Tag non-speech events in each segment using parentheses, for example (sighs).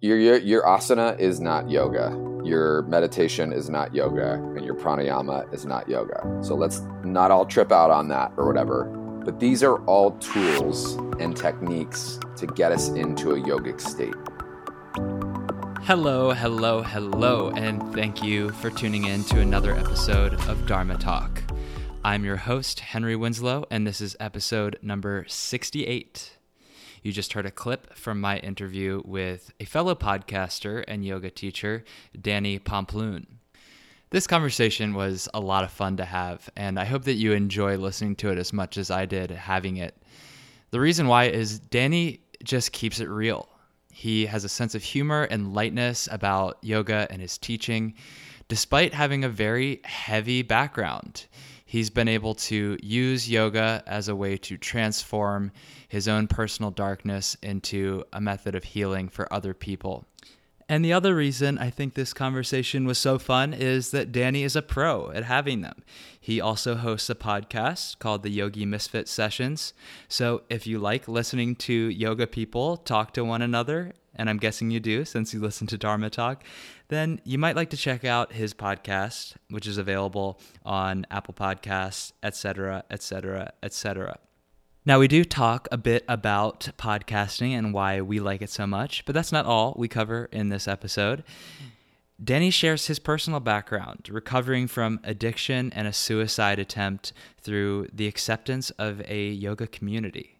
Your, your your asana is not yoga. Your meditation is not yoga, and your pranayama is not yoga. So let's not all trip out on that or whatever. But these are all tools and techniques to get us into a yogic state. Hello, hello, hello, and thank you for tuning in to another episode of Dharma Talk. I'm your host, Henry Winslow, and this is episode number 68. You just heard a clip from my interview with a fellow podcaster and yoga teacher, Danny Pamploon. This conversation was a lot of fun to have, and I hope that you enjoy listening to it as much as I did having it. The reason why is Danny just keeps it real. He has a sense of humor and lightness about yoga and his teaching, despite having a very heavy background he's been able to use yoga as a way to transform his own personal darkness into a method of healing for other people. And the other reason I think this conversation was so fun is that Danny is a pro at having them. He also hosts a podcast called the Yogi Misfit Sessions. So if you like listening to yoga people talk to one another, and I'm guessing you do since you listen to Dharma Talk, then you might like to check out his podcast, which is available on Apple Podcasts, etc., etc., etc. Now, we do talk a bit about podcasting and why we like it so much, but that's not all we cover in this episode. Danny shares his personal background, recovering from addiction and a suicide attempt through the acceptance of a yoga community.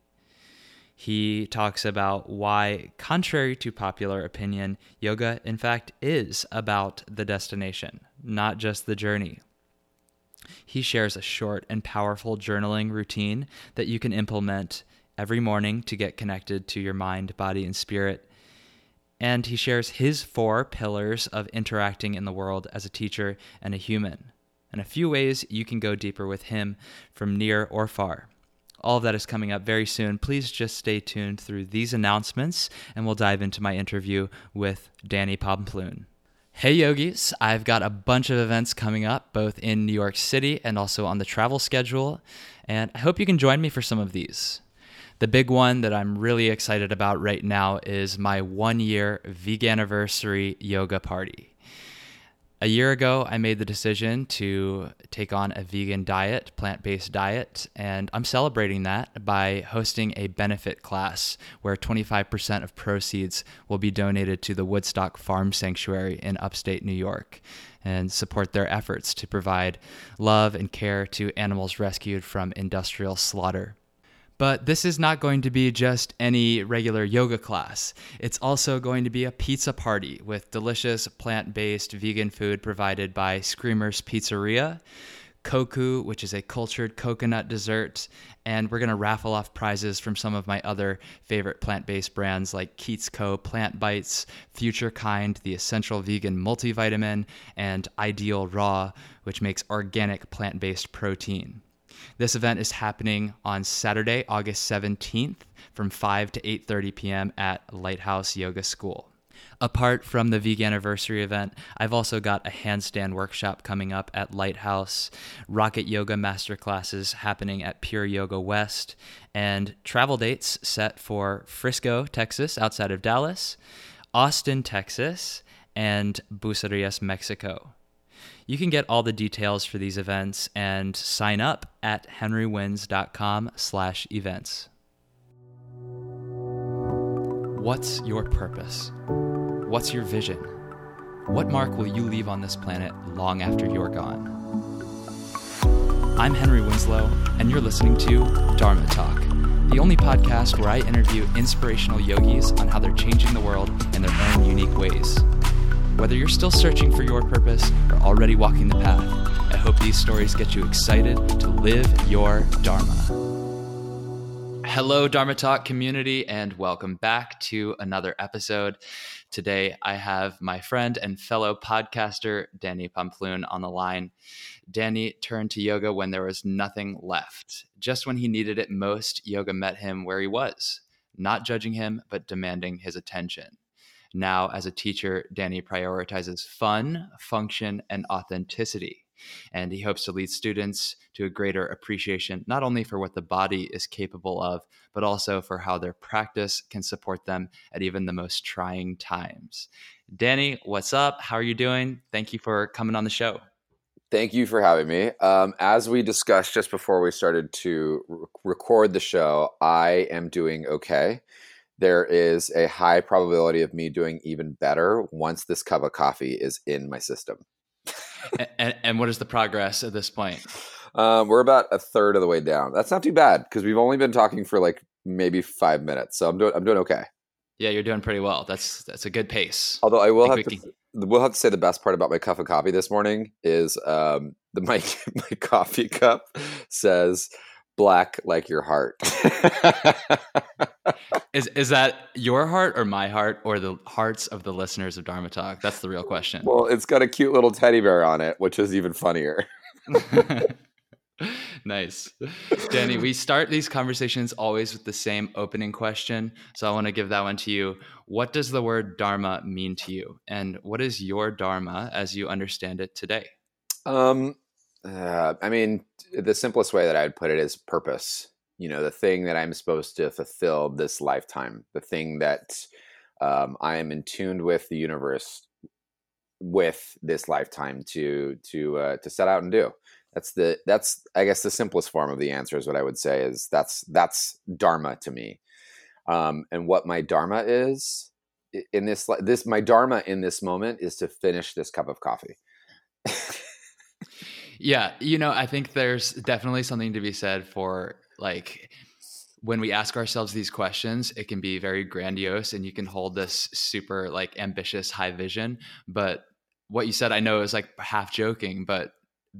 He talks about why, contrary to popular opinion, yoga, in fact, is about the destination, not just the journey. He shares a short and powerful journaling routine that you can implement every morning to get connected to your mind, body, and spirit. And he shares his four pillars of interacting in the world as a teacher and a human, and a few ways you can go deeper with him from near or far. All of that is coming up very soon. Please just stay tuned through these announcements, and we'll dive into my interview with Danny Pamploon. Hey yogis, I've got a bunch of events coming up, both in New York City and also on the travel schedule, and I hope you can join me for some of these. The big one that I'm really excited about right now is my one year Veganiversary yoga party. A year ago, I made the decision to take on a vegan diet, plant based diet, and I'm celebrating that by hosting a benefit class where 25% of proceeds will be donated to the Woodstock Farm Sanctuary in upstate New York and support their efforts to provide love and care to animals rescued from industrial slaughter. But this is not going to be just any regular yoga class. It's also going to be a pizza party with delicious plant based vegan food provided by Screamers Pizzeria, Koku, which is a cultured coconut dessert, and we're going to raffle off prizes from some of my other favorite plant based brands like Keats Co., Plant Bites, Future Kind, the Essential Vegan Multivitamin, and Ideal Raw, which makes organic plant based protein. This event is happening on Saturday, August 17th from 5 to 8:30 p.m. at Lighthouse Yoga School. Apart from the vegan anniversary event, I've also got a handstand workshop coming up at Lighthouse, Rocket Yoga masterclasses happening at Pure Yoga West, and travel dates set for Frisco, Texas, outside of Dallas, Austin, Texas, and Bucerias, Mexico. You can get all the details for these events and sign up at henrywins.com slash events. What's your purpose? What's your vision? What mark will you leave on this planet long after you're gone? I'm Henry Winslow, and you're listening to Dharma Talk, the only podcast where I interview inspirational yogis on how they're changing the world in their own unique ways. Whether you're still searching for your purpose or already walking the path, I hope these stories get you excited to live your Dharma. Hello, Dharma Talk community, and welcome back to another episode. Today, I have my friend and fellow podcaster, Danny Pamploon, on the line. Danny turned to yoga when there was nothing left. Just when he needed it most, yoga met him where he was, not judging him, but demanding his attention. Now, as a teacher, Danny prioritizes fun, function, and authenticity. And he hopes to lead students to a greater appreciation, not only for what the body is capable of, but also for how their practice can support them at even the most trying times. Danny, what's up? How are you doing? Thank you for coming on the show. Thank you for having me. Um, as we discussed just before we started to re- record the show, I am doing okay. There is a high probability of me doing even better once this cup of coffee is in my system. and, and, what is the progress at this point? Um, we're about a third of the way down. That's not too bad because we've only been talking for like maybe five minutes, so I'm doing I'm doing okay. Yeah, you're doing pretty well. That's that's a good pace. Although I will I have to, can... we'll have to say the best part about my cup of coffee this morning is um, the (laughs) my my coffee cup says black like your heart. (laughs) is is that your heart or my heart or the hearts of the listeners of Dharma Talk? That's the real question. Well, it's got a cute little teddy bear on it, which is even funnier. (laughs) nice. Danny, we start these conversations always with the same opening question. So I want to give that one to you. What does the word dharma mean to you? And what is your dharma as you understand it today? Um, uh, I mean, the simplest way that I'd put it is purpose. You know, the thing that I'm supposed to fulfill this lifetime, the thing that um, I am in tuned with the universe with this lifetime to to uh, to set out and do. That's the that's I guess the simplest form of the answer is what I would say is that's that's dharma to me. Um, and what my dharma is in this this my dharma in this moment is to finish this cup of coffee. (laughs) yeah, you know, I think there's definitely something to be said for like when we ask ourselves these questions, it can be very grandiose and you can hold this super like ambitious high vision. But what you said, I know is like half joking, but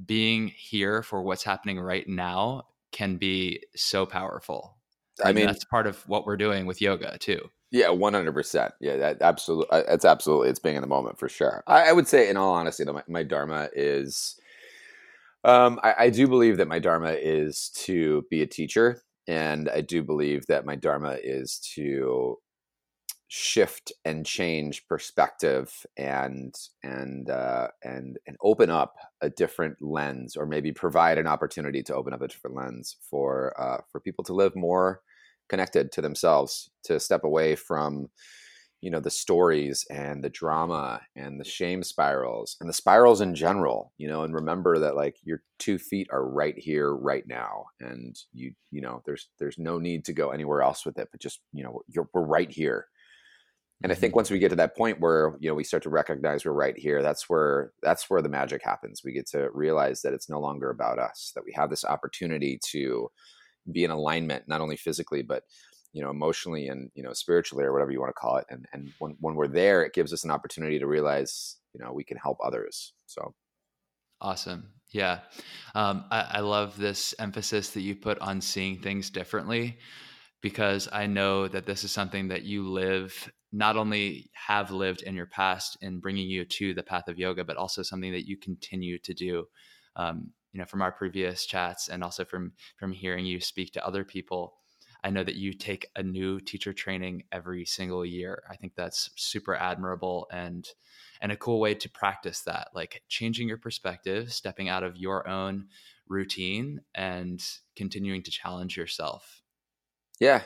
being here for what's happening right now can be so powerful. I mean, that's part of what we're doing with yoga too. Yeah, one hundred percent. Yeah, that absolutely. Uh, it's absolutely. It's being in the moment for sure. I, I would say, in all honesty, though, my, my dharma is. Um, I, I do believe that my dharma is to be a teacher, and I do believe that my dharma is to shift and change perspective and and uh, and and open up a different lens, or maybe provide an opportunity to open up a different lens for uh, for people to live more connected to themselves, to step away from you know the stories and the drama and the shame spirals and the spirals in general you know and remember that like your two feet are right here right now and you you know there's there's no need to go anywhere else with it but just you know you're we're right here and I think mm-hmm. once we get to that point where you know we start to recognize we're right here, that's where that's where the magic happens. We get to realize that it's no longer about us, that we have this opportunity to be in alignment, not only physically but you know emotionally and you know spiritually or whatever you want to call it. And and when when we're there, it gives us an opportunity to realize you know we can help others. So awesome. Yeah, um, I, I love this emphasis that you put on seeing things differently because I know that this is something that you live not only have lived in your past in bringing you to the path of yoga, but also something that you continue to do. Um, you know, from our previous chats and also from from hearing you speak to other people, I know that you take a new teacher training every single year. I think that's super admirable and and a cool way to practice that, like changing your perspective, stepping out of your own routine, and continuing to challenge yourself. Yeah,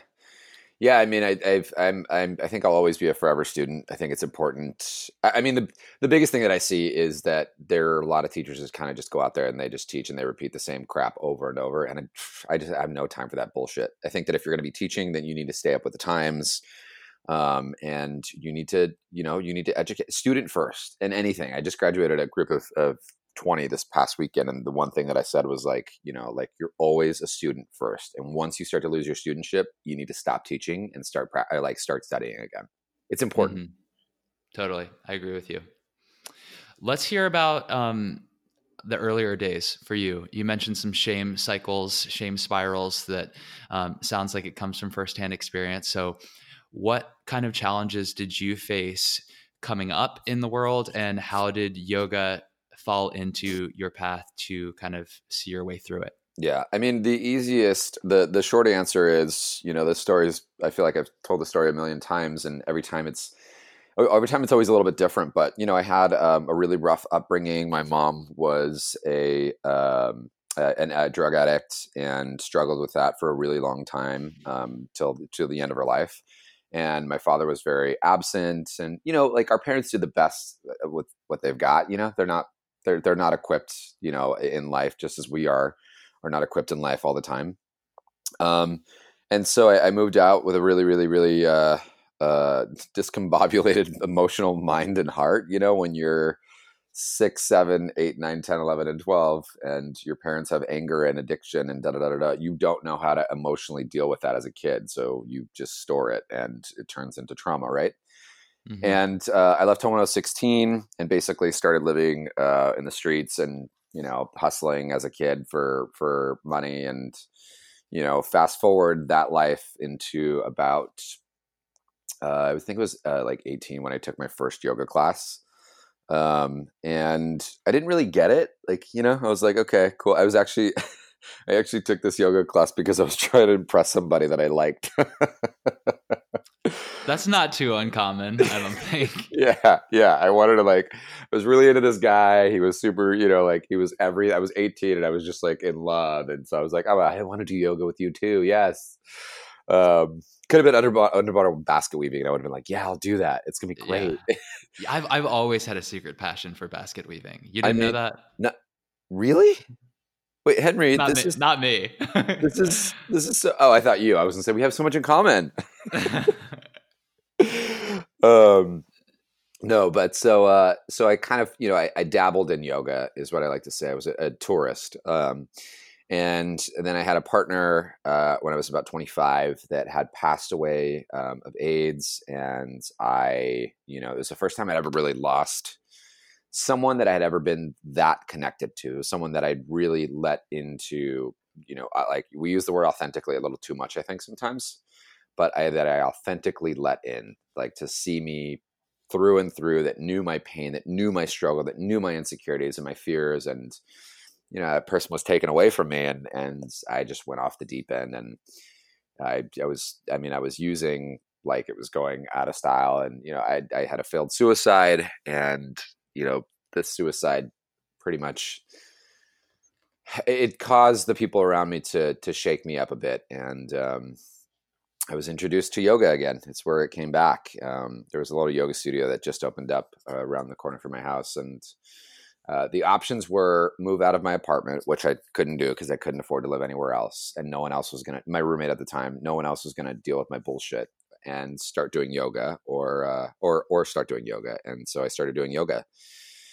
yeah, I mean, I, I've, I'm, I'm, I think I'll always be a forever student. I think it's important. I, I mean, the the biggest thing that I see is that there are a lot of teachers that kind of just go out there and they just teach and they repeat the same crap over and over. And I, I just I have no time for that bullshit. I think that if you're going to be teaching, then you need to stay up with the times, um, and you need to, you know, you need to educate student first in anything. I just graduated a group of, of 20 this past weekend and the one thing that i said was like you know like you're always a student first and once you start to lose your studentship you need to stop teaching and start pra- like start studying again. It's important. Mm-hmm. totally. I agree with you. Let's hear about um, the earlier days for you. You mentioned some shame cycles shame spirals that um, sounds like it comes from firsthand experience. So what kind of challenges did you face coming up in the world and how did yoga fall into your path to kind of see your way through it? Yeah, I mean the easiest the the short answer is you know the stories I feel like I've told the story a million times and every time it's every time it's always a little bit different but you know i had um, a really rough upbringing my mom was a um, an, a drug addict and struggled with that for a really long time um, till till the end of her life and my father was very absent and you know like our parents do the best uh, with what they've got you know they're not they're they're not equipped you know in life just as we are are not equipped in life all the time um and so I, I moved out with a really really really uh uh discombobulated (laughs) emotional mind and heart you know when you're six, seven, eight, nine, 10, 11, and 12, and your parents have anger and addiction and da da da da, you don't know how to emotionally deal with that as a kid. So you just store it and it turns into trauma, right? Mm-hmm. And uh, I left home when I was 16 and basically started living uh, in the streets and, you know, hustling as a kid for, for money. And, you know, fast forward that life into about, uh, I think it was uh, like 18 when I took my first yoga class um, and I didn't really get it. Like, you know, I was like, okay, cool. I was actually, (laughs) I actually took this yoga class because I was (laughs) trying to impress somebody that I liked. That's not too uncommon, I don't (laughs) think. yeah, yeah. I wanted to like, I was really into this guy. He was super, you know, like he was every. I was 18 and I was just like in love, and so I was like, oh, I want to do yoga with you too. Yes. Um, could have been underwater, underwater basket weaving, and I would have been like, "Yeah, I'll do that. It's gonna be great." Yeah. I've I've always had a secret passion for basket weaving. You didn't I mean, know that? Not really. Wait, Henry, not this me, is not me. (laughs) this is this is so. Oh, I thought you. I was gonna say we have so much in common. (laughs) um, no, but so uh, so I kind of you know I, I, dabbled in yoga is what I like to say. I was a, a tourist. Um, and, and then I had a partner uh, when I was about 25 that had passed away um, of AIDS. And I, you know, it was the first time I'd ever really lost someone that I had ever been that connected to, someone that I'd really let into, you know, like we use the word authentically a little too much, I think sometimes, but I, that I authentically let in, like to see me through and through, that knew my pain, that knew my struggle, that knew my insecurities and my fears and, you know, that person was taken away from me and, and I just went off the deep end and I, I was, I mean, I was using like it was going out of style and, you know, I, I had a failed suicide and, you know, the suicide pretty much, it caused the people around me to, to shake me up a bit. And, um, I was introduced to yoga again. It's where it came back. Um, there was a little yoga studio that just opened up uh, around the corner from my house, and uh, the options were move out of my apartment, which I couldn't do because I couldn't afford to live anywhere else, and no one else was gonna. My roommate at the time, no one else was gonna deal with my bullshit, and start doing yoga or uh, or or start doing yoga. And so I started doing yoga.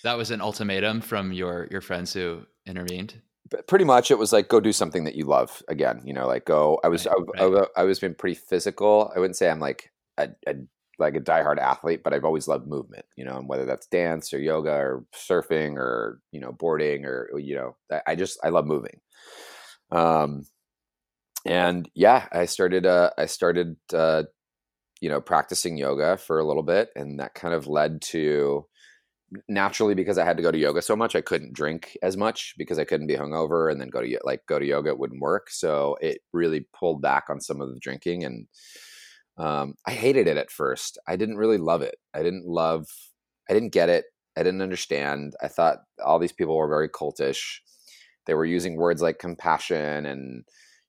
That was an ultimatum from your your friends who intervened. But pretty much, it was like go do something that you love again. You know, like go. I was right, I, right. I, I, I was being pretty physical. I wouldn't say I'm like a, a like a diehard athlete, but I've always loved movement, you know, and whether that's dance or yoga or surfing or, you know, boarding or, you know, I just, I love moving. Um, and yeah, I started, uh, I started, uh, you know, practicing yoga for a little bit and that kind of led to naturally because I had to go to yoga so much, I couldn't drink as much because I couldn't be hungover and then go to like go to yoga, it wouldn't work. So it really pulled back on some of the drinking and, um, I hated it at first. I didn't really love it. I didn't love. I didn't get it. I didn't understand. I thought all these people were very cultish. They were using words like compassion and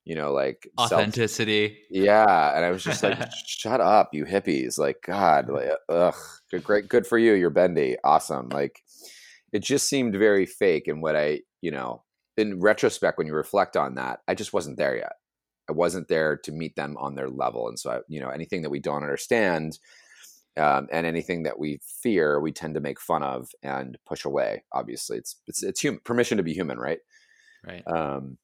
you know like authenticity. Self- yeah, and I was just like, (laughs) "Shut up, you hippies!" Like, God, like, ugh, good, great, good for you. You're bendy, awesome. Like, it just seemed very fake. And what I, you know, in retrospect, when you reflect on that, I just wasn't there yet. I wasn't there to meet them on their level. And so, I, you know, anything that we don't understand um, and anything that we fear, we tend to make fun of and push away. Obviously, it's it's it's human permission to be human, right? Right. Um,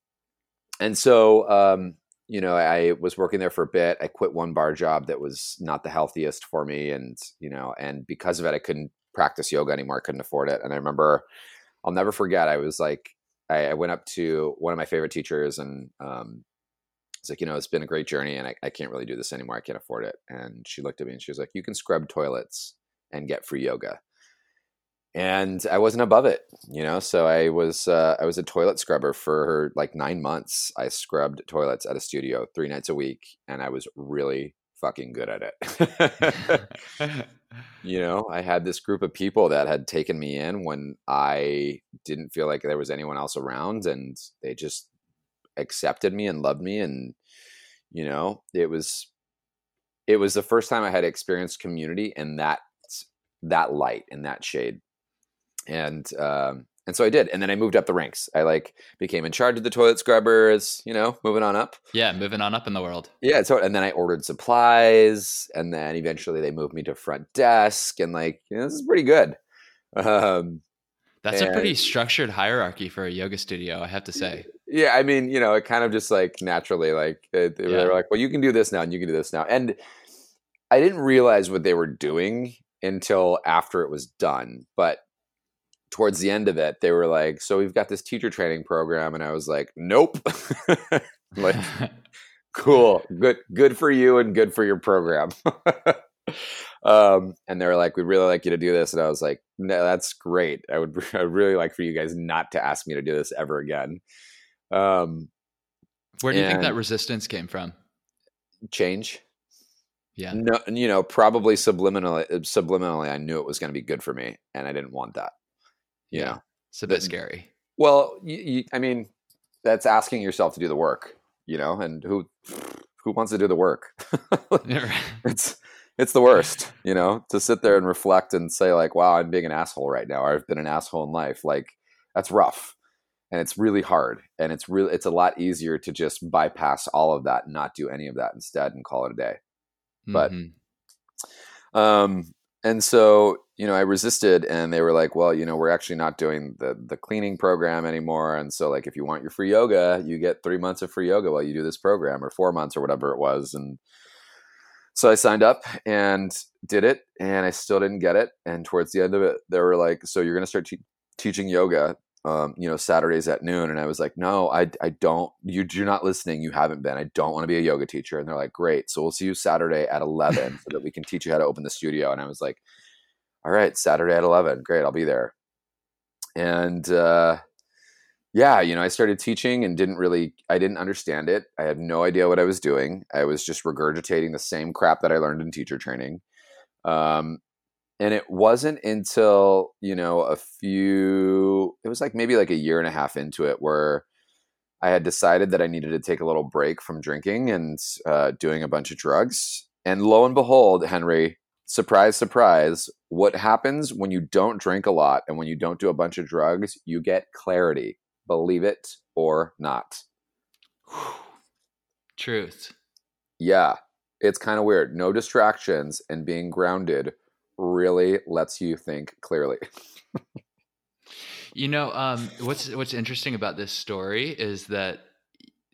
and so, um, you know, I was working there for a bit. I quit one bar job that was not the healthiest for me, and you know, and because of it, I couldn't practice yoga anymore. I couldn't afford it. And I remember, I'll never forget. I was like, I, I went up to one of my favorite teachers, and um, it's like, you know, it's been a great journey and I, I can't really do this anymore. I can't afford it. And she looked at me and she was like, you can scrub toilets and get free yoga. And I wasn't above it, you know. So I was uh, I was a toilet scrubber for like nine months. I scrubbed toilets at a studio three nights a week, and I was really fucking good at it. (laughs) you know, I had this group of people that had taken me in when I didn't feel like there was anyone else around, and they just accepted me and loved me, and you know, it was it was the first time I had experienced community in that that light in that shade, and um, and so I did, and then I moved up the ranks. I like became in charge of the toilet scrubbers, you know, moving on up. Yeah, moving on up in the world. Yeah, so and then I ordered supplies, and then eventually they moved me to front desk, and like you know, this is pretty good. Um, That's and, a pretty structured hierarchy for a yoga studio, I have to say. Yeah, I mean, you know, it kind of just like naturally, like they, they yeah. were like, "Well, you can do this now, and you can do this now," and I didn't realize what they were doing until after it was done, but towards the end of it, they were like, "So we've got this teacher training program," and I was like, "Nope." (laughs) like, (laughs) cool, good, good for you, and good for your program. (laughs) um, and they were like, "We'd really like you to do this," and I was like, "No, that's great. I would, I would really like for you guys not to ask me to do this ever again." Um, Where do you think that resistance came from? Change. Yeah. No, you know, probably subliminally, subliminally, I knew it was going to be good for me, and I didn't want that. Yeah, it's a bit scary. Well, you, you, I mean, that's asking yourself to do the work, you know, and who who wants to do the work? (laughs) (laughs) it's it's the worst, you know, to sit there and reflect and say like, "Wow, I'm being an asshole right now," "I've been an asshole in life." Like that's rough, and it's really hard, and it's really it's a lot easier to just bypass all of that and not do any of that instead and call it a day. But, mm-hmm. um, and so you know i resisted and they were like well you know we're actually not doing the the cleaning program anymore and so like if you want your free yoga you get three months of free yoga while you do this program or four months or whatever it was and so i signed up and did it and i still didn't get it and towards the end of it they were like so you're going to start te- teaching yoga um, you know saturdays at noon and i was like no i, I don't you, you're not listening you haven't been i don't want to be a yoga teacher and they're like great so we'll see you saturday at 11 so that we can teach you how to open the studio and i was like all right, Saturday at 11. Great, I'll be there. And uh, yeah, you know, I started teaching and didn't really, I didn't understand it. I had no idea what I was doing. I was just regurgitating the same crap that I learned in teacher training. Um, and it wasn't until, you know, a few, it was like maybe like a year and a half into it where I had decided that I needed to take a little break from drinking and uh, doing a bunch of drugs. And lo and behold, Henry, surprise, surprise, what happens when you don't drink a lot and when you don't do a bunch of drugs, you get clarity. Believe it or not. (sighs) Truth. Yeah. It's kind of weird. No distractions and being grounded really lets you think clearly. (laughs) you know, um, what's what's interesting about this story is that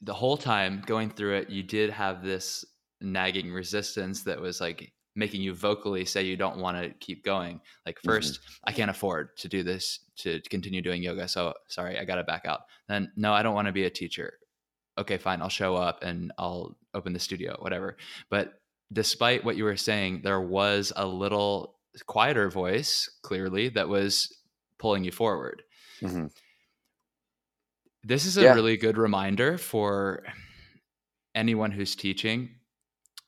the whole time going through it, you did have this nagging resistance that was like making you vocally say you don't want to keep going. Like 1st mm-hmm. I can't afford to do this to continue doing yoga. So sorry, I got to back out. Then no, I don't want to be a teacher. Okay, fine. I'll show up and I'll open the studio, whatever. But despite what you were saying, there was a little quieter voice clearly that was pulling you forward. Mm-hmm. This is a yeah. really good reminder for anyone who's teaching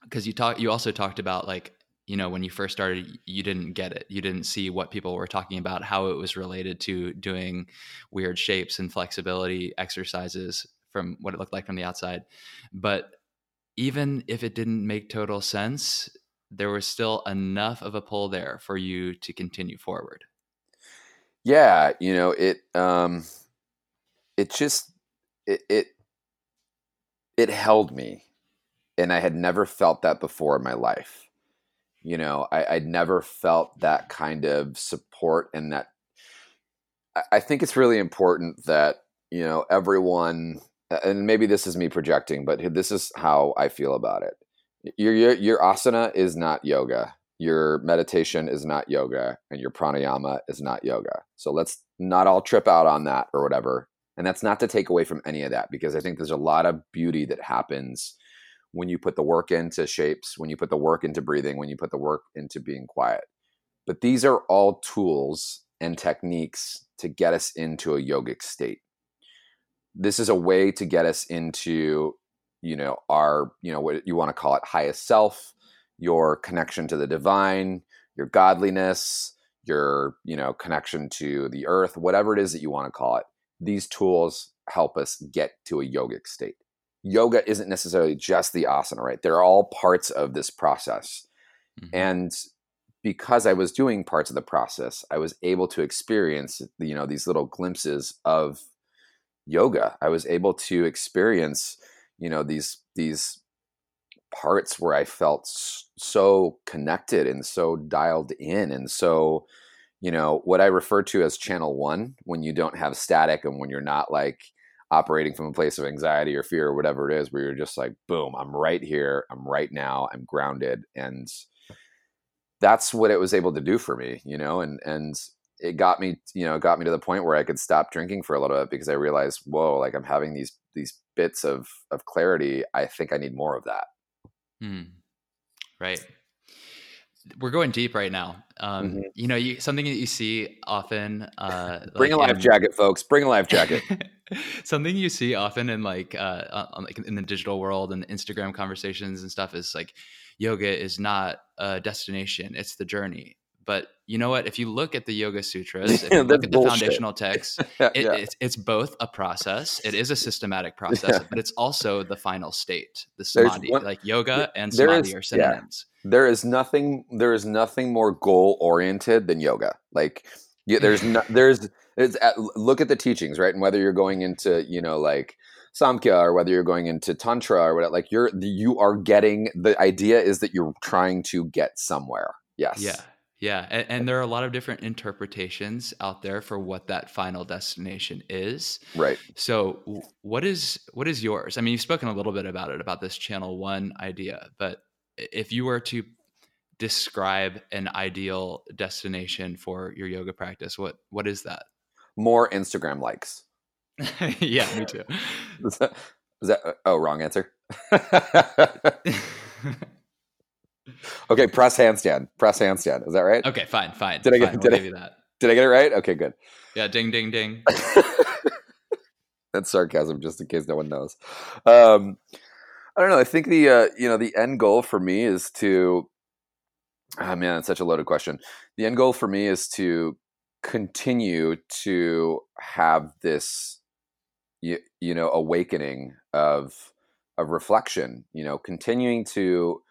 because you talk you also talked about like you know when you first started you didn't get it. You didn't see what people were talking about how it was related to doing weird shapes and flexibility exercises from what it looked like from the outside. But even if it didn't make total sense there was still enough of a pull there for you to continue forward. Yeah you know it um it just it it, it held me and I had never felt that before in my life. You know, I, would never felt that kind of support and that. I think it's really important that you know everyone, and maybe this is me projecting, but this is how I feel about it. Your your, your asana is not yoga. Your meditation is not yoga, and your pranayama is not yoga. So let's not all trip out on that or whatever. And that's not to take away from any of that because I think there's a lot of beauty that happens when you put the work into shapes, when you put the work into breathing, when you put the work into being quiet. But these are all tools and techniques to get us into a yogic state. This is a way to get us into, you know, our, you know, what you want to call it highest self, your connection to the divine, your godliness, your you know connection to the earth, whatever it is that you want to call it. These tools help us get to a yogic state. Yoga isn't necessarily just the asana, right? They're all parts of this process. Mm-hmm. And because I was doing parts of the process, I was able to experience, you know, these little glimpses of yoga. I was able to experience, you know, these these parts where I felt so connected and so dialed in and so, you know, what I refer to as channel one when you don't have static and when you're not like operating from a place of anxiety or fear or whatever it is, where you're just like, boom, I'm right here, I'm right now, I'm grounded. And that's what it was able to do for me, you know, and, and, it got me, you know, got me to the point where I could stop drinking for a little bit because I realized, whoa, like I'm having these these bits of of clarity. I think I need more of that. Hmm. Right. We're going deep right now. Um, mm-hmm. You know, you, something that you see often. Uh, (laughs) Bring like a life in, jacket, folks. Bring a life jacket. (laughs) something you see often in like, uh, on, like in the digital world and Instagram conversations and stuff is like, yoga is not a destination; it's the journey. But you know what? If you look at the Yoga Sutras, if you (laughs) look at the bullshit. foundational texts, yeah, it, yeah. It's, it's, both a process. It is a systematic process, yeah. but it's also the final state, the samadhi. One, like yoga and samadhi is, are synonyms. There is nothing. There is nothing more goal oriented than yoga. Like there's no, there's it's at, look at the teachings, right? And whether you're going into you know like samkhya or whether you're going into tantra or whatever, like you're you are getting the idea is that you're trying to get somewhere. Yes. Yeah. Yeah, and, and, there are a lot of different interpretations out there for what that final destination is. Right. So, what is what is yours? I mean, you've spoken a little bit about it about this channel one idea, but if you were to describe an ideal destination for your yoga practice, what what is that? More Instagram likes. (laughs) yeah, me too. (laughs) is that, is that oh wrong answer? (laughs) okay, press handstand. Press handstand. Is that right? Okay, fine, fine. Did I get, did, we'll I, that. did I get it right? Okay, good. Yeah, ding, ding, ding. That's sarcasm, just in case no one knows. Um, I don't know. I think the uh, you know the end goal for me is to. Oh man, it's such a loaded question. The end goal for me is to continue to have this, you, you know, awakening of of reflection. You know, continuing to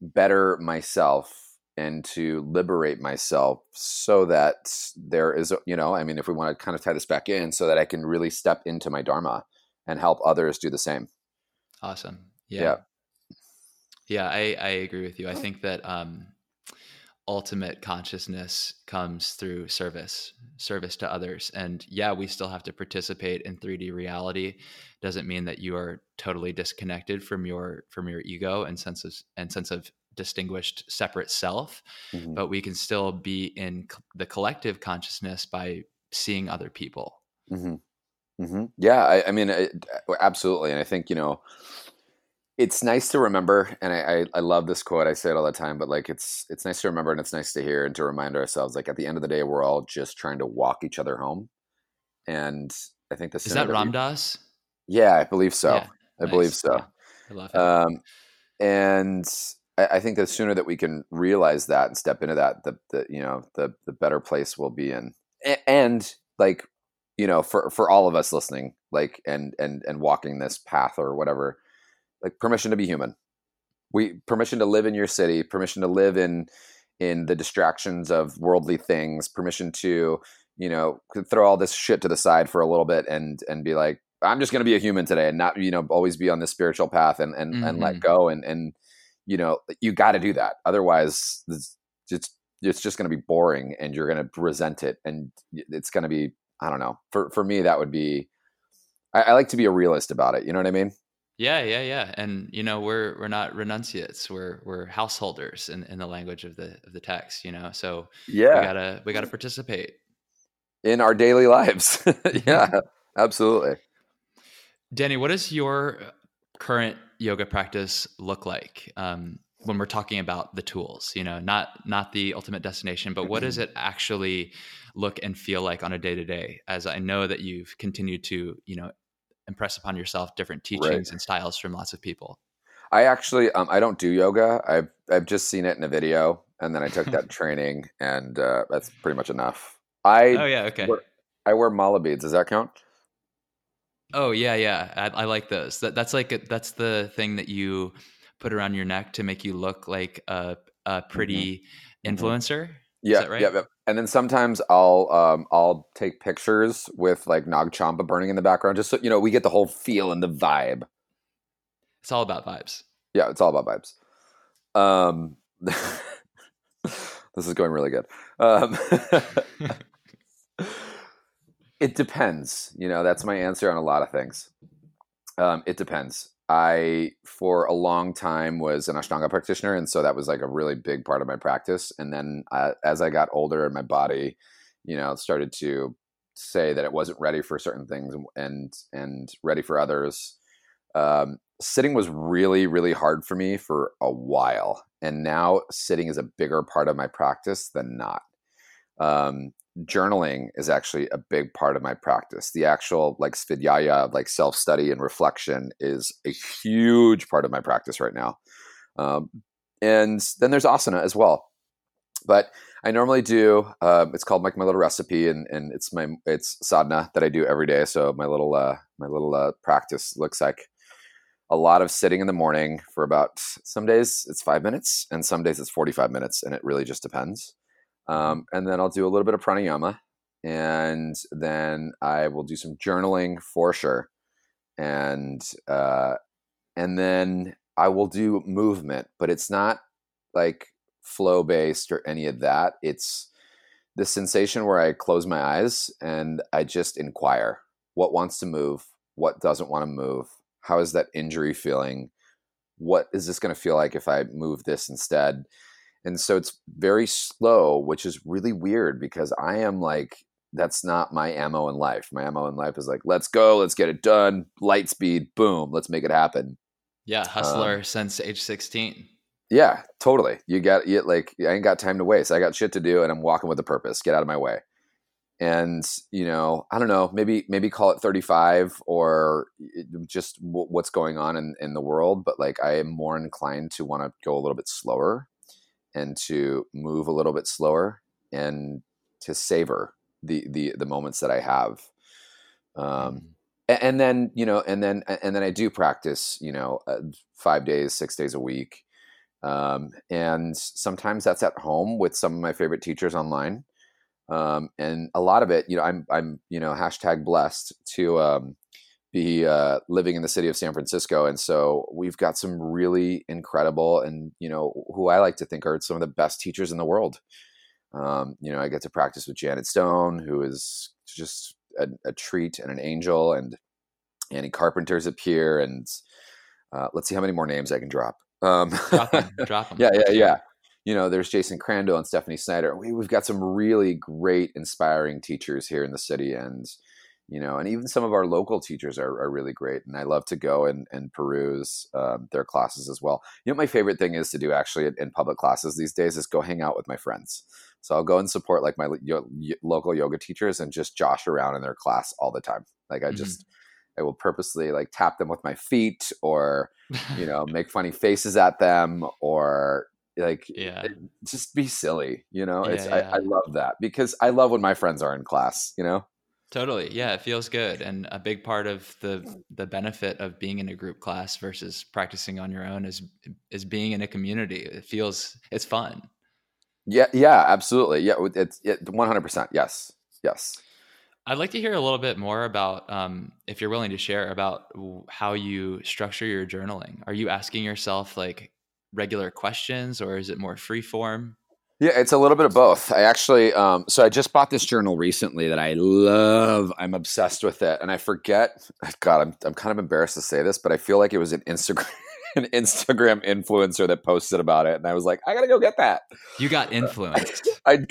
better myself and to liberate myself so that there is you know i mean if we want to kind of tie this back in so that i can really step into my dharma and help others do the same awesome yeah. Yeah, yeah i i agree with you. I think that um ultimate consciousness comes through service service to others. And yeah we still have to participate in 3d reality. Doesn't mean that you are totally disconnected from your from your ego and sense of and sense of distinguished separate self mm-hmm. but we can still be in the collective consciousness by seeing other people. Mm-hmm. Mm-hmm. yeah I, I mean it, absolutely. And i think you know it's nice to remember and I, I, I love this quote i say it all the time but like it's it's nice to remember and it's nice to hear and to remind ourselves like at the end of the day we're all just trying to walk each other home and i think this is that Ram Dass yeah i believe so yeah, i nice. believe so. yeah, i love it um, and I, I, think the sooner that we can realize that and step into that the, the you know the the better place we'll be in. And, and like you know for for all of us listening like and and and walking this path or whatever like permission to be human we permission to live in your city permission to live in in the distractions of worldly things permission to you know throw all this shit to the side for a little bit and and be like i'm just going to be a human today and not you know always be on this spiritual path and and, mm-hmm. and let mm-hmm. go and and you know you got to do that otherwise it's it's, it's just going to be boring and you're going to resent it and it's going to be i don't know for for me that would be I, I like to be a realist about it you know what i mean yeah, yeah, yeah. And you know, we're we're not renunciates. We're we're householders in, in the language of the of the text, you know. So yeah. we gotta we gotta participate. In our daily lives. (laughs) yeah, absolutely. Danny, what does your current yoga practice look like? Um, when we're talking about the tools, you know, not not the ultimate destination, but what does mm-hmm. it actually look and feel like on a day to day? As I know that you've continued to, you know, impress upon yourself different teachings right. and styles from lots of people? I actually um, I don't do yoga. I've I've just seen it in a video and then I took that (laughs) training, and uh, that's pretty much enough. I oh yeah, okay. wear, I wear mala beads. Does that count? Oh yeah, yeah. I, I like those. That, that's like a, that's the thing that you put around your neck to make you look like a a pretty Mhm. influencer. Yeah, right? yeah, yeah. And then sometimes I'll um, I'll take pictures with like Nag Champa burning in the background, just so you know we get the whole feel and the vibe. It's all about vibes. Yeah, it's all about vibes. Um, (laughs) this is going really good. Um, (laughs) it depends. You know, that's my answer on a lot of things. Um, it depends. I, for a long time, was an Ashtanga practitioner, and so that was like a really big part of my practice. And then uh, as I got older and my body, you know, started to say that it wasn't ready for certain things and and ready for others. Um, sitting was really really hard for me for a while, and now sitting is a bigger part of my practice than not. Um, journaling is actually a big part of my practice. The actual like svadhyaya, like self study and reflection, is a huge part of my practice right now. Um, and then there's asana as well. But I normally do. Uh, it's called like my little recipe, and and it's my it's sadhana that I do every day. So my little uh, my little uh, practice looks like a lot of sitting in the morning for about some days it's five minutes, and some days it's forty five minutes, and it really just depends. Um, and then I'll do a little bit of pranayama, and then I will do some journaling for sure, and uh, and then I will do movement, but it's not like flow based or any of that. It's the sensation where I close my eyes and I just inquire what wants to move, what doesn't want to move, how is that injury feeling, what is this going to feel like if I move this instead. And so it's very slow, which is really weird because I am like, that's not my ammo in life. My ammo in life is like, let's go, let's get it done, light speed, boom, let's make it happen. Yeah, um hustler since age sixteen. Yeah, totally. You got you like I ain't got time to waste. I got shit to do and I'm walking with a purpose. Get out of my way. And, you know, I don't know, maybe maybe call it 35 or eh, just w- what's going on in in the world, but like I am more inclined to want to go a little bit slower and to move a little bit slower and to savor the the the moments that I have. Um a- and then you know and then and then i do practice you know uh, five days six days a week. Um, and sometimes that's at home with some of my favorite teachers online. Um, and a lot of it you know i'm i'm you know hashtag blessed to um, be uh, living in the city of san francisco and so we've got some really incredible and you know who i like to think are some of the best teachers in the world um, you know i get to practice with janet stone who is just a, a treat and an angel and Annie Carpenter's up here and uh, let's see how many more names I can drop. Um, Drop 'em, (laughs) drop 'em. yeah, yeah, yeah. You know, there's Jason Crandell and Stephanie Snyder. We, we've got some really great, inspiring teachers here in the city, and you know, and even some of our local teachers are, are really great. And I love to go and, and peruse um, their classes as well. You know, my favorite thing is to do actually in, in public classes these days is go hang out with my friends. So I'll go and support like my yo- local yoga teachers and just josh around in their class all the time. Like I Mhm. just, I will purposely like tap them with my feet or you (laughs) know make funny faces at them or like Yeah. it- just be silly you know it's Yeah, I. I love that because i love when my friends are in class you know Totally. Yeah, it feels good. And a big part of the the benefit of being in a group class versus practicing on your own is is being in a community. It feels it's fun. yeah yeah absolutely yeah it's it, 100% yes yes I'd like to hear a little bit more about, um, if you're willing to share, about how you structure your journaling. Are you asking yourself like regular questions, or is it more free form? Yeah it's a little bit of both i actually um so i just bought this journal recently that i love i'm obsessed with it and i forget (sighs) god i'm, I'm kind of embarrassed to say this but i feel like it was an instagram (laughs) an instagram influencer that posted about it and i was like i gotta go get that You got influenced. (laughs) I,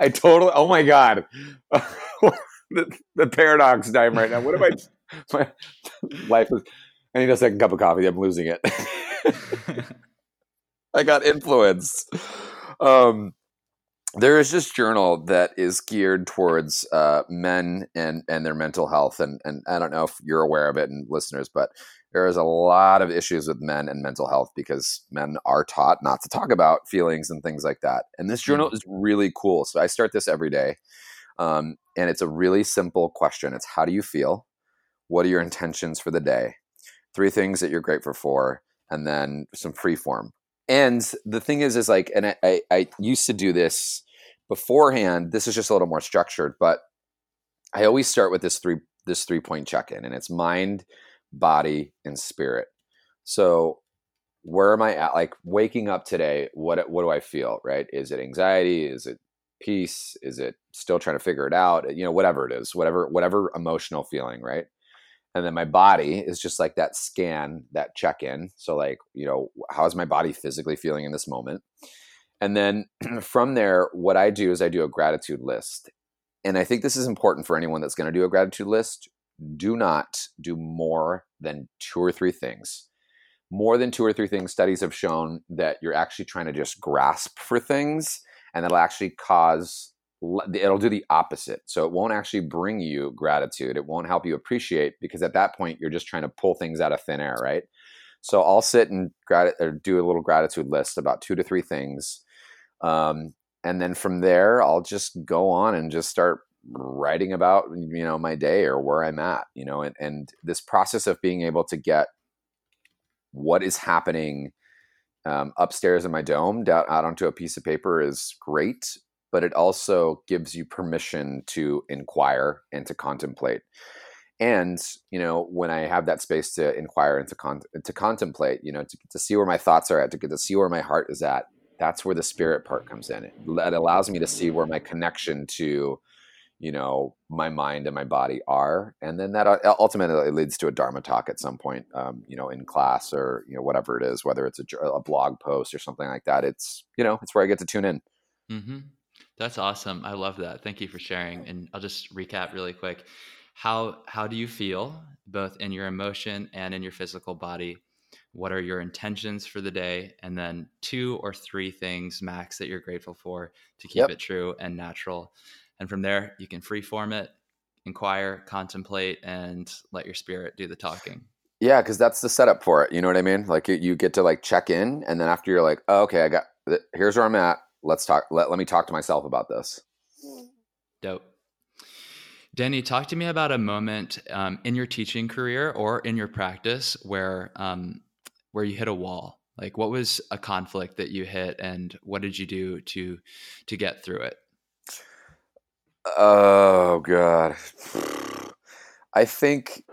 I totally. Oh my god, (laughs) the, the paradox time right now. What am I? My life is. I need a second cup of coffee. I'm losing it. I got influenced. Um, there is this journal that is geared towards uh, men and and their mental health, and and I don't know if you're aware of it, and listeners, but there is a lot of issues with men and mental health because men are taught not to talk about feelings and things like that. And this journal mm-hmm. is really cool. So I start this every day. Um, and it's a really simple question. It's how do you feel? What are your intentions for the day? Three things that you're grateful for, and then some free form. And the thing is, is like, and I, I, I used to do this beforehand. This is just a little more structured, but I always start with this three this three point check in, and it's mind, body, and spirit. So where am I at? Like waking up today, what what do I feel? Right? Is it anxiety? Is it peace? Is it still trying to figure it out? You know, whatever it is, whatever whatever emotional feeling, right? And then my body is just like that scan, that check in. So like, you know, how is my body physically feeling in this moment? And then (clears throat) from there, what I do is I do a gratitude list. And I think this is important for anyone that's going to do a gratitude list do not do more than two or three things. More than two or three things, studies have shown that you're actually trying to just grasp for things, and that'll actually cause, it'll do the opposite. So it won't actually bring you gratitude. It won't help you appreciate because at that point, you're just trying to pull things out of thin air, right? So I'll sit and grat- do a little gratitude list about two to three things. Um, and then from there, I'll just go on and just start writing about you know my day or where i'm at you know and, and this process of being able to get what is happening um, upstairs in my dome out onto a piece of paper is great but it also gives you permission to inquire and to contemplate. And you know when i have that space to inquire and to, con- to contemplate you know to, to see where my thoughts are at to get to see where my heart is at that's where the spirit part comes in. It, it allows me to see where my connection to you know my mind and my body are and then that uh, ultimately leads to a dharma talk at some point um, you know in class or you know whatever it is whether it's a, a, blog post or something like that it's you know it's where i get to tune in. Mm-hmm. That's awesome i love that thank you for sharing and i'll just recap really quick how how do you feel both in your emotion and in your physical body what are your intentions for the day and then two or three things max that you're grateful for to keep yep. it true and natural and from there, you can freeform it, inquire, contemplate, and let your spirit do the talking. Yeah, because that's the setup for it. You know what I mean? Like you get to like check in, and then after you're like, oh, okay, I got here's where I'm at. Let's talk. Let let me talk to myself about this. Dope. Danny, talk to me about a moment um, in your teaching career or in your practice where um, where you hit a wall. Like, what was a conflict that you hit, and what did you do to to get through it? Oh god. I think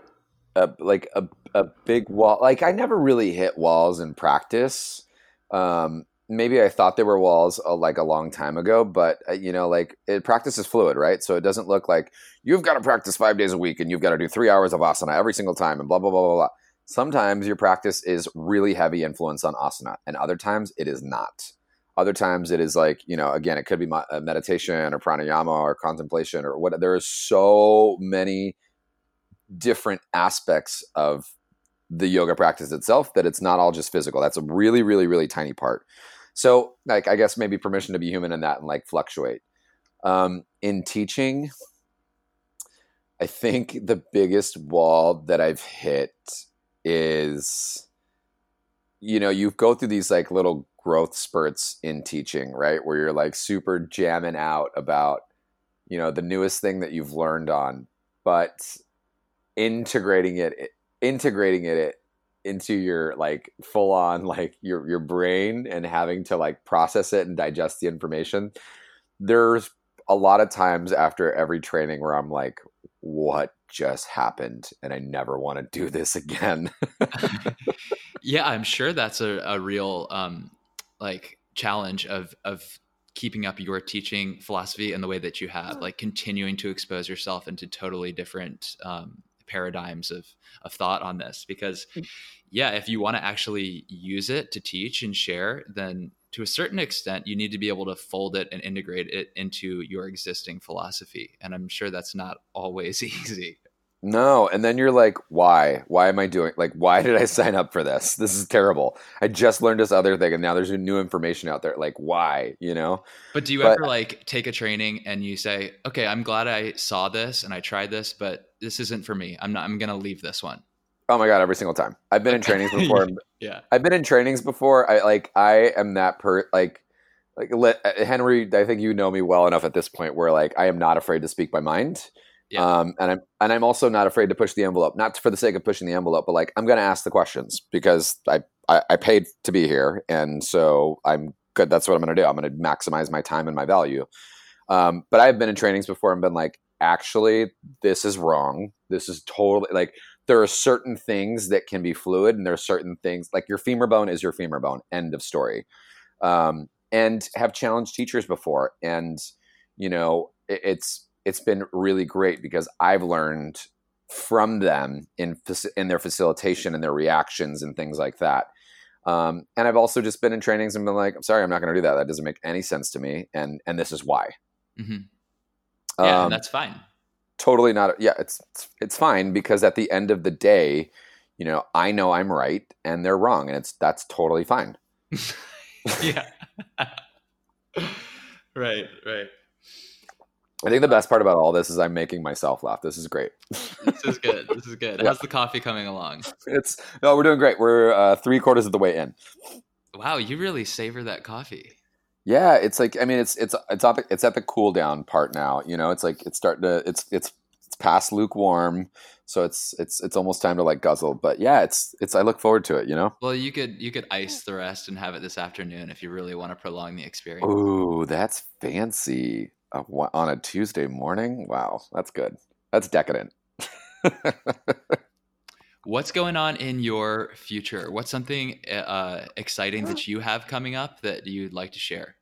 a, like a a big wall. Like I never really hit walls in practice. Um, maybe I thought they were walls uh, like a long time ago, but uh, you know, like it, practice is fluid, right? So it doesn't look like you've got to practice five days a week and you've got to do three hours of asana every single time and blah blah blah blah blah. Sometimes your practice is really heavy influence on asana, and other times it is not. Other times it is like, you know, again, it could be uh, meditation or pranayama or contemplation or what. There are so many different aspects of the yoga practice itself that it's not all just physical. That's a really, really, really tiny part. So, like, I guess maybe permission to be human in that and like fluctuate. Um, in teaching, I think the biggest wall that I've hit is, you know, you go through these like little growth spurts in teaching, right? Where you're like super jamming out about, you know, the newest thing that you've learned on, but integrating it, integrating it into your like full on like your your brain and having to like process it and digest the information. There's a lot of times after every training where I'm like, what just happened? And I never want to do this again. (laughs) yeah, I'm sure that's a, a real um, like challenge of of keeping up your teaching philosophy and the way that you have like continuing to expose yourself into totally different um, paradigms of of thought on this because mm. yeah if you want to actually use it to teach and share then to a certain extent you need to be able to fold it and integrate it into your existing philosophy and i'm sure that's not always (laughs) easy no, and then you're like, why? Why am I doing like why did I (laughs) sign up for this? This is terrible. I just learned this other thing and now there's new information out there. Like why, you know? But do you but, ever like take a training and you say, "Okay, I'm glad I saw this and I tried this, but this isn't for me. I'm not I'm going to leave this one." Oh my god, every single time. I've been in trainings (laughs) before. yeah. I've been in trainings before. I like I am that per like like let, uh, Henry. I think you know me well enough at this point where like I am not afraid to speak my mind. Yeah. Um, and I'm and I'm also not afraid to push the envelope, not for the sake of pushing the envelope, but like I'm going to ask the questions because I, I I paid to be here, and so I'm good. That's what I'm going to do. I'm going to maximize my time and my value. Um, but I've been in trainings before and been like, actually, this is wrong. This is totally like there are certain things that can be fluid, and there are certain things like your femur bone is your femur bone. End of story. Um, and have challenged teachers before, and you know it, it's it's been really great because I've learned from them in in their facilitation and their reactions and things like that. Um, and I've also just been in trainings and been like, I'm sorry, I'm not going to do that. That doesn't make any sense to me, and and this is why. Mm-hmm. Yeah, Um, that's fine. totally not. Yeah, it's it's- it's fine because at the end of the day, you know, I know I'm right and they're wrong, and it's that's totally fine. (laughs) yeah. (laughs) right, right. I think the best part about all this is I'm making myself laugh. This is great. This is good. This is good. (laughs) Yeah. How's the coffee coming along? It's no, we're doing great. We're uh, three quarters of the way in. Wow, you really savor that coffee. Yeah, it's like I mean, it's it's it's at the, it's at the cool down part now. You know, it's like it's starting to it's it's it's past lukewarm, so it's it's it's almost time to like guzzle. But yeah, it's it's I look forward to it. You know. Well, you could you could ice the rest and have it this afternoon if you really want to prolong the experience. Ooh, that's fancy. Wha- on a Tuesday morning? Wow, that's good. That's decadent. (laughs) What's going on in your future? What's something uh, exciting that you have coming up that you'd like to share?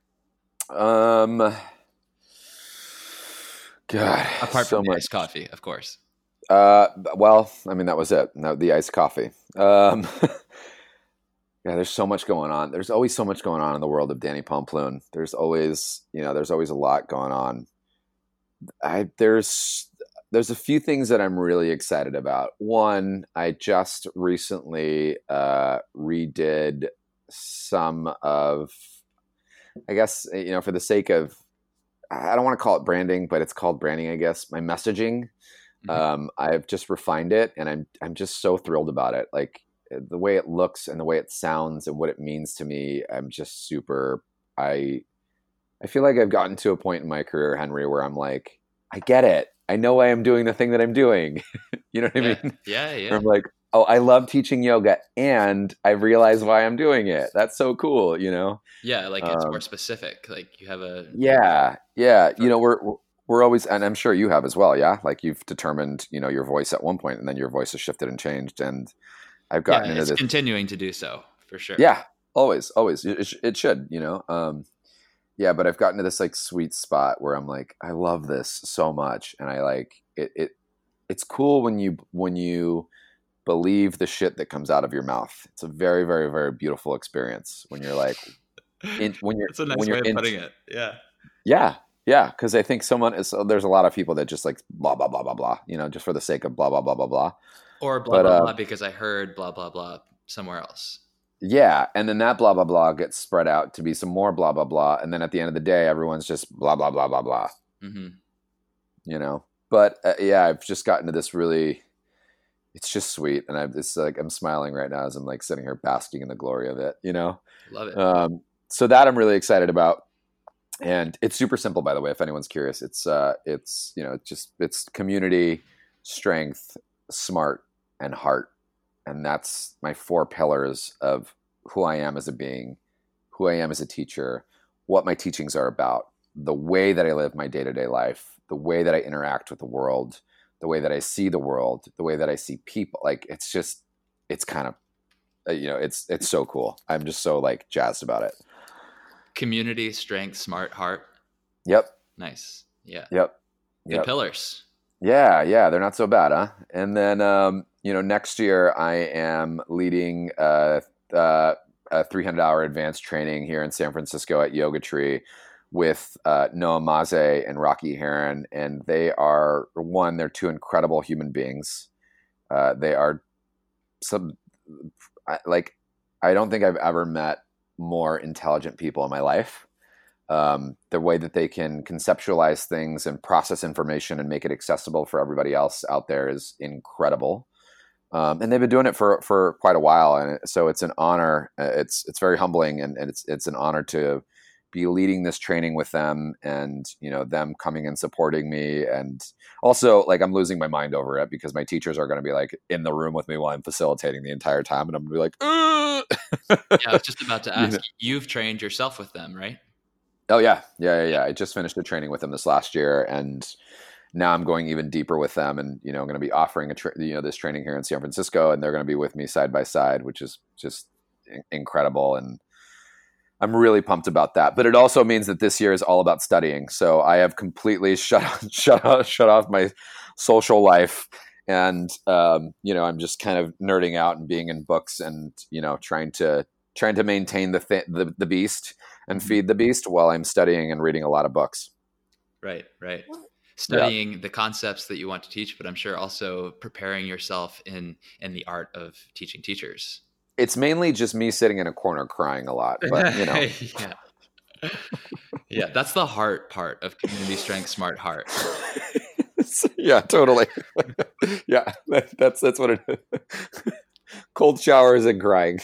um, God, Apart so from the much. iced coffee, of course. Uh, well, I mean, that was it. No, the iced coffee. Um, (laughs) yeah, there's so much going on. There's always so much going on in the world of Danny Pomploon. There's always, you know, there's always a lot going on. I there's there's a few things that I'm really excited about. One, I just recently uh, redid some of, I guess, you know, for the sake of, I don't want to call it branding, but it's called branding, I guess. My messaging Mhm. um, I've just refined it, and I'm I'm just so thrilled about it. Like the way it looks and the way it sounds and what it means to me. I'm just super. I I feel like I've gotten to a point in my career, Henry, where I'm like, I get it. I know why I'm doing the thing that I'm doing. (laughs) you know what I mean? yeah, yeah. I'm like, oh, I love teaching yoga, and I realize why I'm doing it. That's so cool. You know? Yeah, like it's Um, more specific. Like you have a Yeah, yeah. You know, we're we're always, and I'm sure you have as well. Yeah, like you've determined, you know, your voice at one point, and then your voice has shifted and changed. And I've gotten yeah, into it's this. continuing to do so for sure. Yeah, always, always. It, it, should, you know. Um, yeah, but I've gotten to this like sweet spot where I'm like, I love this so much, and I like it. It it's cool when you when you believe the shit that comes out of your mouth. It's a very, very, very beautiful experience when you're like, in, when you're That's a nice when you're of in, putting it. Yeah. yeah, yeah, because I think someone is. There's a lot of people that just like blah blah blah blah blah. You know, just for the sake of blah blah blah blah blah. Or blah But, blah uh, blah because I heard blah blah blah somewhere else. Yeah, and then that blah blah blah gets spread out to be some more blah blah blah, and then at the end of the day, everyone's just blah blah blah blah blah. hmm You know, but uh, yeah, I've just gotten to this really. It's just sweet, and I'm just like I'm smiling right now as I'm like sitting here basking in the glory of it. You know, Love it. um, so that I'm really excited about, and it's super simple. By the way, if anyone's curious, it's uh, it's you know, it's just it's community, strength, smart, and heart, and that's my four pillars of who I am as a being, who I am as a teacher, what my teachings are about, the way that I live my day to day life, the way that I interact with the world, the way that I see the world, the way that I see people. Like it's just, it's kind of, uh, you know, it's it's so cool. I'm just so like jazzed about it. Community, strength, smart, heart. Yep, Nice. Yeah. yep, Good yep. pillars. Yeah, yeah, they're not so bad, huh? And then, um, you know, next year I am leading uh, uh, a 300 hour advanced training here in San Francisco at Yoga Tree with uh, Noah Maze and Rocky Heron. And they are, one, they're two incredible human beings. Uh, they are some, like, I don't think I've ever met more intelligent people in my life um, the way that they can conceptualize things and process information and make it accessible for everybody else out there is incredible. Um, and they've been doing it for for quite a while, and so it's an honor. Uh, it's it's very humbling, and, and it's it's an honor to be leading this training with them and you know them coming and supporting me and also like i'm losing my mind over it because my teachers are going to be like in the room with me while i'm facilitating the entire time and i'm going to be like yeah i was just about to (laughs) ask you have trained yourself with them right? Oh yeah. Yeah yeah yeah. I just finished a training with them this last year and now i'm going even deeper with them and you know i'm going to be offering a tra- you know this training here in san francisco and they're going to be with me side by side which is just incredible and I'm really pumped about that. But it also means that this year is all about studying. So I have completely (laughs) shut shut off, shut off my social life, and um, you know I'm just kind of nerding out and being in books and you know trying to trying to maintain the th- the, the beast and mm-hmm. feed the beast while I'm studying and reading a lot of books. Right, right. Studying yeah. the concepts that you want to teach, but I'm sure also preparing yourself in in the art of teaching teachers it's mainly just me sitting in a corner crying a lot, but you know. (laughs) yeah. yeah, that's the heart part of community strength smart heart. (laughs) yeah, totally. (laughs) yeah, that's that's what it is. Cold showers and crying.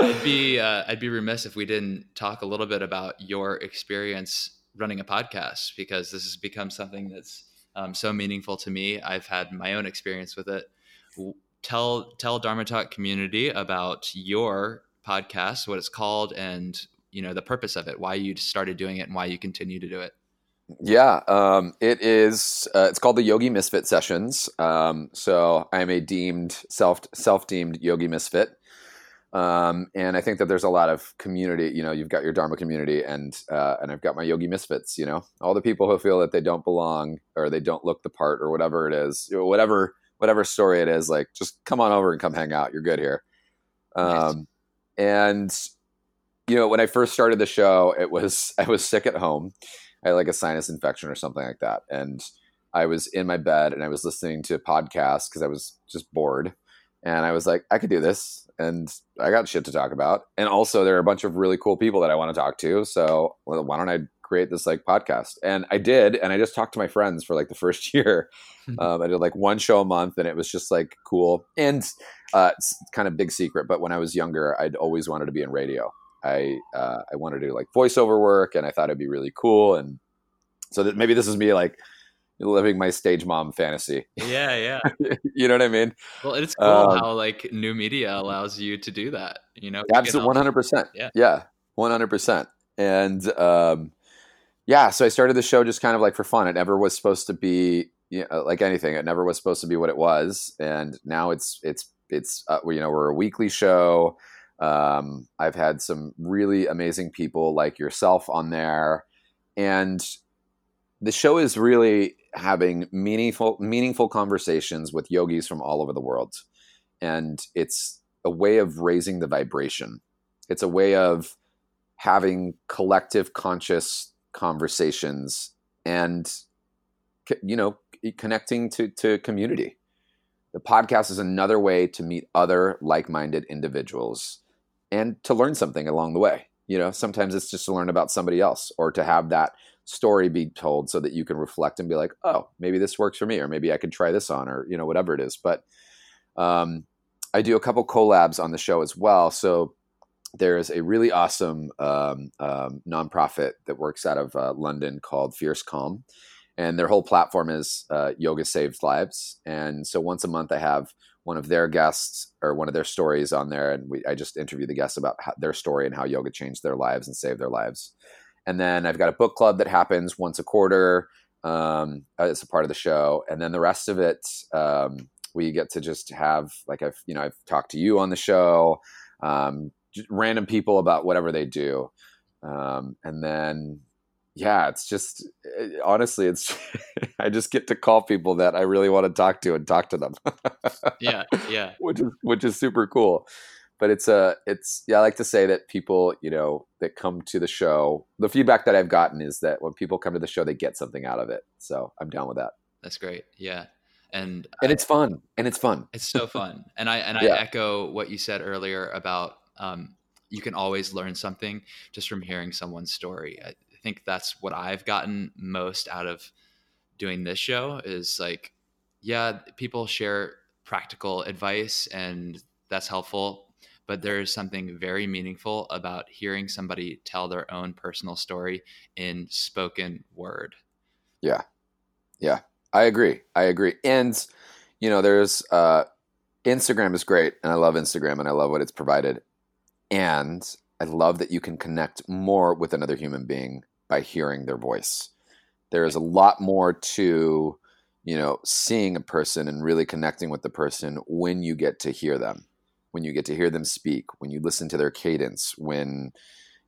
I'd be uh, I'd be remiss if we didn't talk a little bit about your experience running a podcast because this has become something that's um, so meaningful to me. I've had my own experience with it tell tell Dharma Talk community about your podcast, what it's called, and you know the purpose of it, why you started doing it, and why you continue to do it. Yeah, um, it is. Uh, it's called the Yogi Misfit Sessions. Um, so I'm a deemed self self deemed Yogi Misfit, um, and I think that there's a lot of community. You know, you've got your Dharma community, and uh, and I've got my Yogi Misfits. You know, all the people who feel that they don't belong or they don't look the part or whatever it is, whatever whatever story it is, like just come on over and come hang out. You're good here. Nice. Um, and you know, when I first started the show, it was (laughs) I was sick at home. I had like a sinus infection or something like that, and I was in my bed and I was listening to podcasts because I was just bored. And I was like, I could do this, and I got shit to talk about. And also, there are a bunch of really cool people that I want to talk to. So well, why don't I create this like podcast? And i did. And i just talked to my friends for like the (laughs) first year. Um, i did like one show a month and it was just like cool. And uh, it's kind of big secret but when i was younger i'd always wanted to be in radio. I uh, i wanted to do like voiceover work and i thought it'd be really cool. And so that maybe this is me like living my stage mom fantasy. Yeah yeah. (laughs) You know what i mean? Well it's cool um, how like new media allows you to do that you know absolutely 100% yeah. Yeah 100% and um yeah, so I started the show just kind of like for fun. It never was supposed to be you know, like anything. It never was supposed to be what it was, and now it's it's it's uh, you know we're a weekly show. Um, I've had some really amazing people like yourself on there, and the show is really having meaningful meaningful conversations with yogis from all over the world, and it's a way of raising the vibration. It's a way of having collective conscious conversations and you know connecting to to community. The podcast is another way to meet other like-minded individuals and to learn something along the way. You know sometimes it's just to learn about somebody else or to have that story be told so that you can reflect and be like oh maybe this works for me or maybe i could try this on or you know whatever it is but um, i do a couple collabs on the show as well so there's a really awesome um, um, nonprofit that works out of uh, London called Fierce Calm. And their whole platform is uh, Yoga Saves Lives. And so once a month, I have one of their guests or one of their stories on there. And we, I just interview the guests about how, their story and how yoga changed their lives and saved their lives. And then I've got a book club that happens once a quarter um, as a part of the show. And then the rest of it, um, we get to just have, like I've, you know, I've talked to you on the show. Um, random people about whatever they do. Um, and then, yeah, it's just it, eh, honestly, it's (laughs) I just get to call people that I really want to talk to and talk to them. (laughs) yeah, yeah, which is which is super cool. But it's a it's yeah, I like to say that people you know that come to the show, the feedback that I've gotten is that when people come to the show, they get something out of it. So I'm down with that. That's great. Yeah and and I, it's fun and it's fun it's so fun and i and i yeah. echo what you said earlier about um, you can always learn something just from hearing someone's story. I think that's what I've gotten most out of doing this show is like yeah, people share practical advice and that's helpful. But there is something very meaningful about hearing somebody tell their own personal story in spoken word. Yeah. Yeah. I agree. I agree. And, you know, there's, uh, Instagram is great and I love Instagram and I love what it's provided. And I love that you can connect more with another human being by hearing their voice. There is a lot more to, you know, seeing a person and really connecting with the person when you get to hear them, when you get to hear them speak, when you listen to their cadence, when,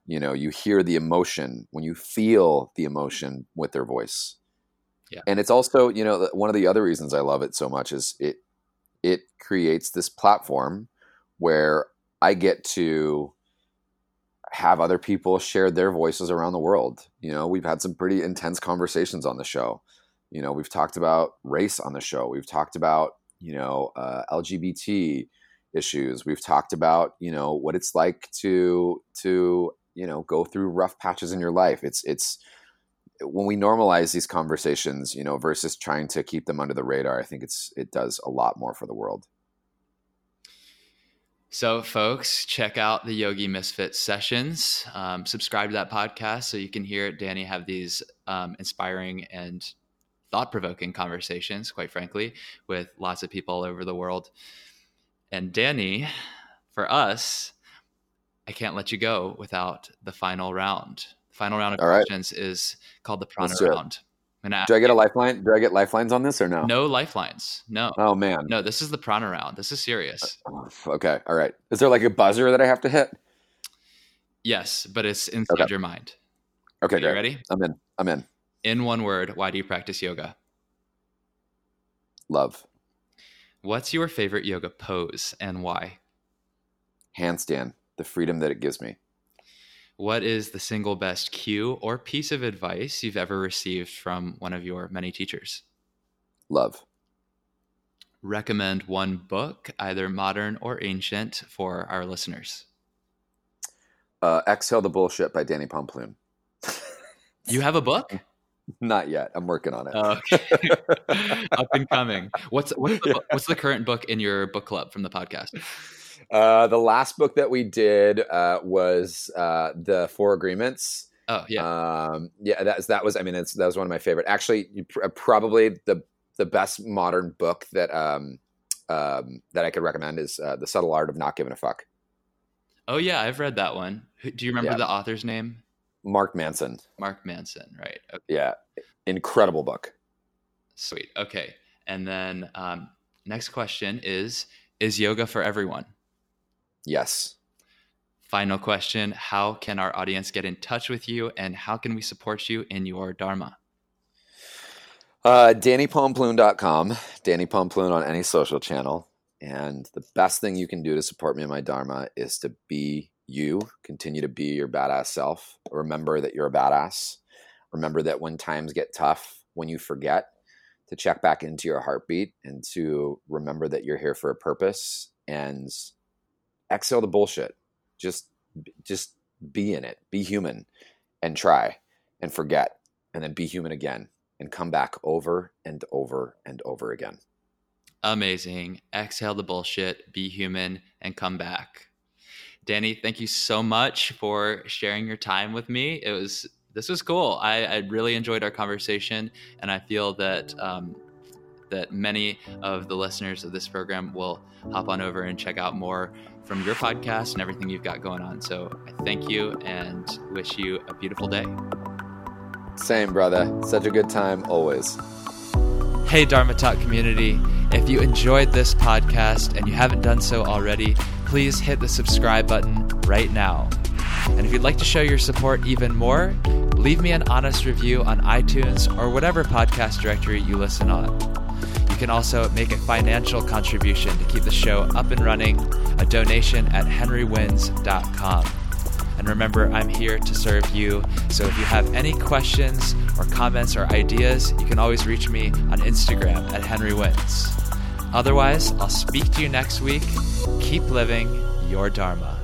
you know, you hear the emotion, when you feel the emotion with their voice. Yeah. And it's also, you know, one of the other reasons I love it so much is it it creates this platform where I get to have other people share their voices around the world. You know, we've had some pretty intense conversations on the show. You know, we've talked about race on the show. We've talked about, you know, uh, LGBT issues. We've talked about, you know, what it's like to to, you know, go through rough patches in your life. It's it's when we normalize these conversations, you know, versus trying to keep them under the radar, I think it's it does a lot more for the world. So, folks, check out the Yogi Misfit sessions. Um, subscribe to that podcast so you can hear Danny have these um, inspiring and thought provoking conversations, quite frankly, with lots of people all over the world. And Danny, for us, I can't let you go without the final round. The final round of All right. questions is called the prana Let's do it. round. And I- Do I get a lifeline? Do I get lifelines on this or no? no lifelines. No. Oh man. No, this is the prana round. This is serious. Uh, oh, okay. All right. Is there like a buzzer that I have to hit? Yes, but it's inside Okay. your mind. Okay, Are great. ready? I'm in. I'm in. In one word, why do you practice yoga? Love. What's your favorite yoga pose and why? Handstand. The freedom that it gives me. What is the single best cue or piece of advice you've ever received from one of your many teachers? Love. Recommend one book, either modern or ancient, for our listeners. Uh, Exhale the bullshit by Danny Pomploon. You have a book? (laughs) Not yet. I'm working on it. Okay. (laughs) Up and coming. What's what's the, book- what's the current book in your book club from the podcast? Uh, the last book that we did uh, was uh, the Four Agreements. Oh yeah. Um, yeah, that's that was. I mean, it's, that was one of my favorite. Actually, pr- probably the the best modern book that um, um, that I could recommend is uh, the Subtle Art of Not Giving a Fuck. Oh yeah, I've read that one. Do you remember Yeah. the author's name? Mark Manson. Mark Manson, right? Okay, Yeah, incredible book. sweet. Okay, and then um, next question is: Is yoga for everyone? Yes. Final question: How can our audience get in touch with you, and how can we support you in your dharma? Uh, DannyPomploon.com. Danny Pomploon on any social channel. And the best thing you can do to support me in my Dharma is to be you, continue to be your badass self. Remember that you're a badass. Remember that when times get tough, when you forget, to check back into your heartbeat and to remember that you're here for a purpose and exhale the bullshit. Just just be in it. Be human and try and forget and then be human again and come back over and over and over again. Amazing. Exhale the bullshit, be human, and come back. Danny, thank you so much for sharing your time with me. It was this was cool. I, I really enjoyed our conversation, and I feel that um, that many of the listeners of this program will hop on over and check out more from your podcast and everything you've got going on. So I thank you and wish you a beautiful day. Same, brother. Such a good time always. Hey, Dharma Talk community. If you enjoyed this podcast and you haven't done so already, please hit the subscribe button right now. And if you'd like to show your support even more, leave me an honest review on iTunes or whatever podcast directory you listen on. You can also make a financial contribution to keep the show up and running, a donation at henrywins.com. And remember, I'm here to serve you. So if you have any questions or comments or ideas, you can always reach me on Instagram at Henry Wins. Otherwise, I'll speak to you next week. Keep living your Dharma.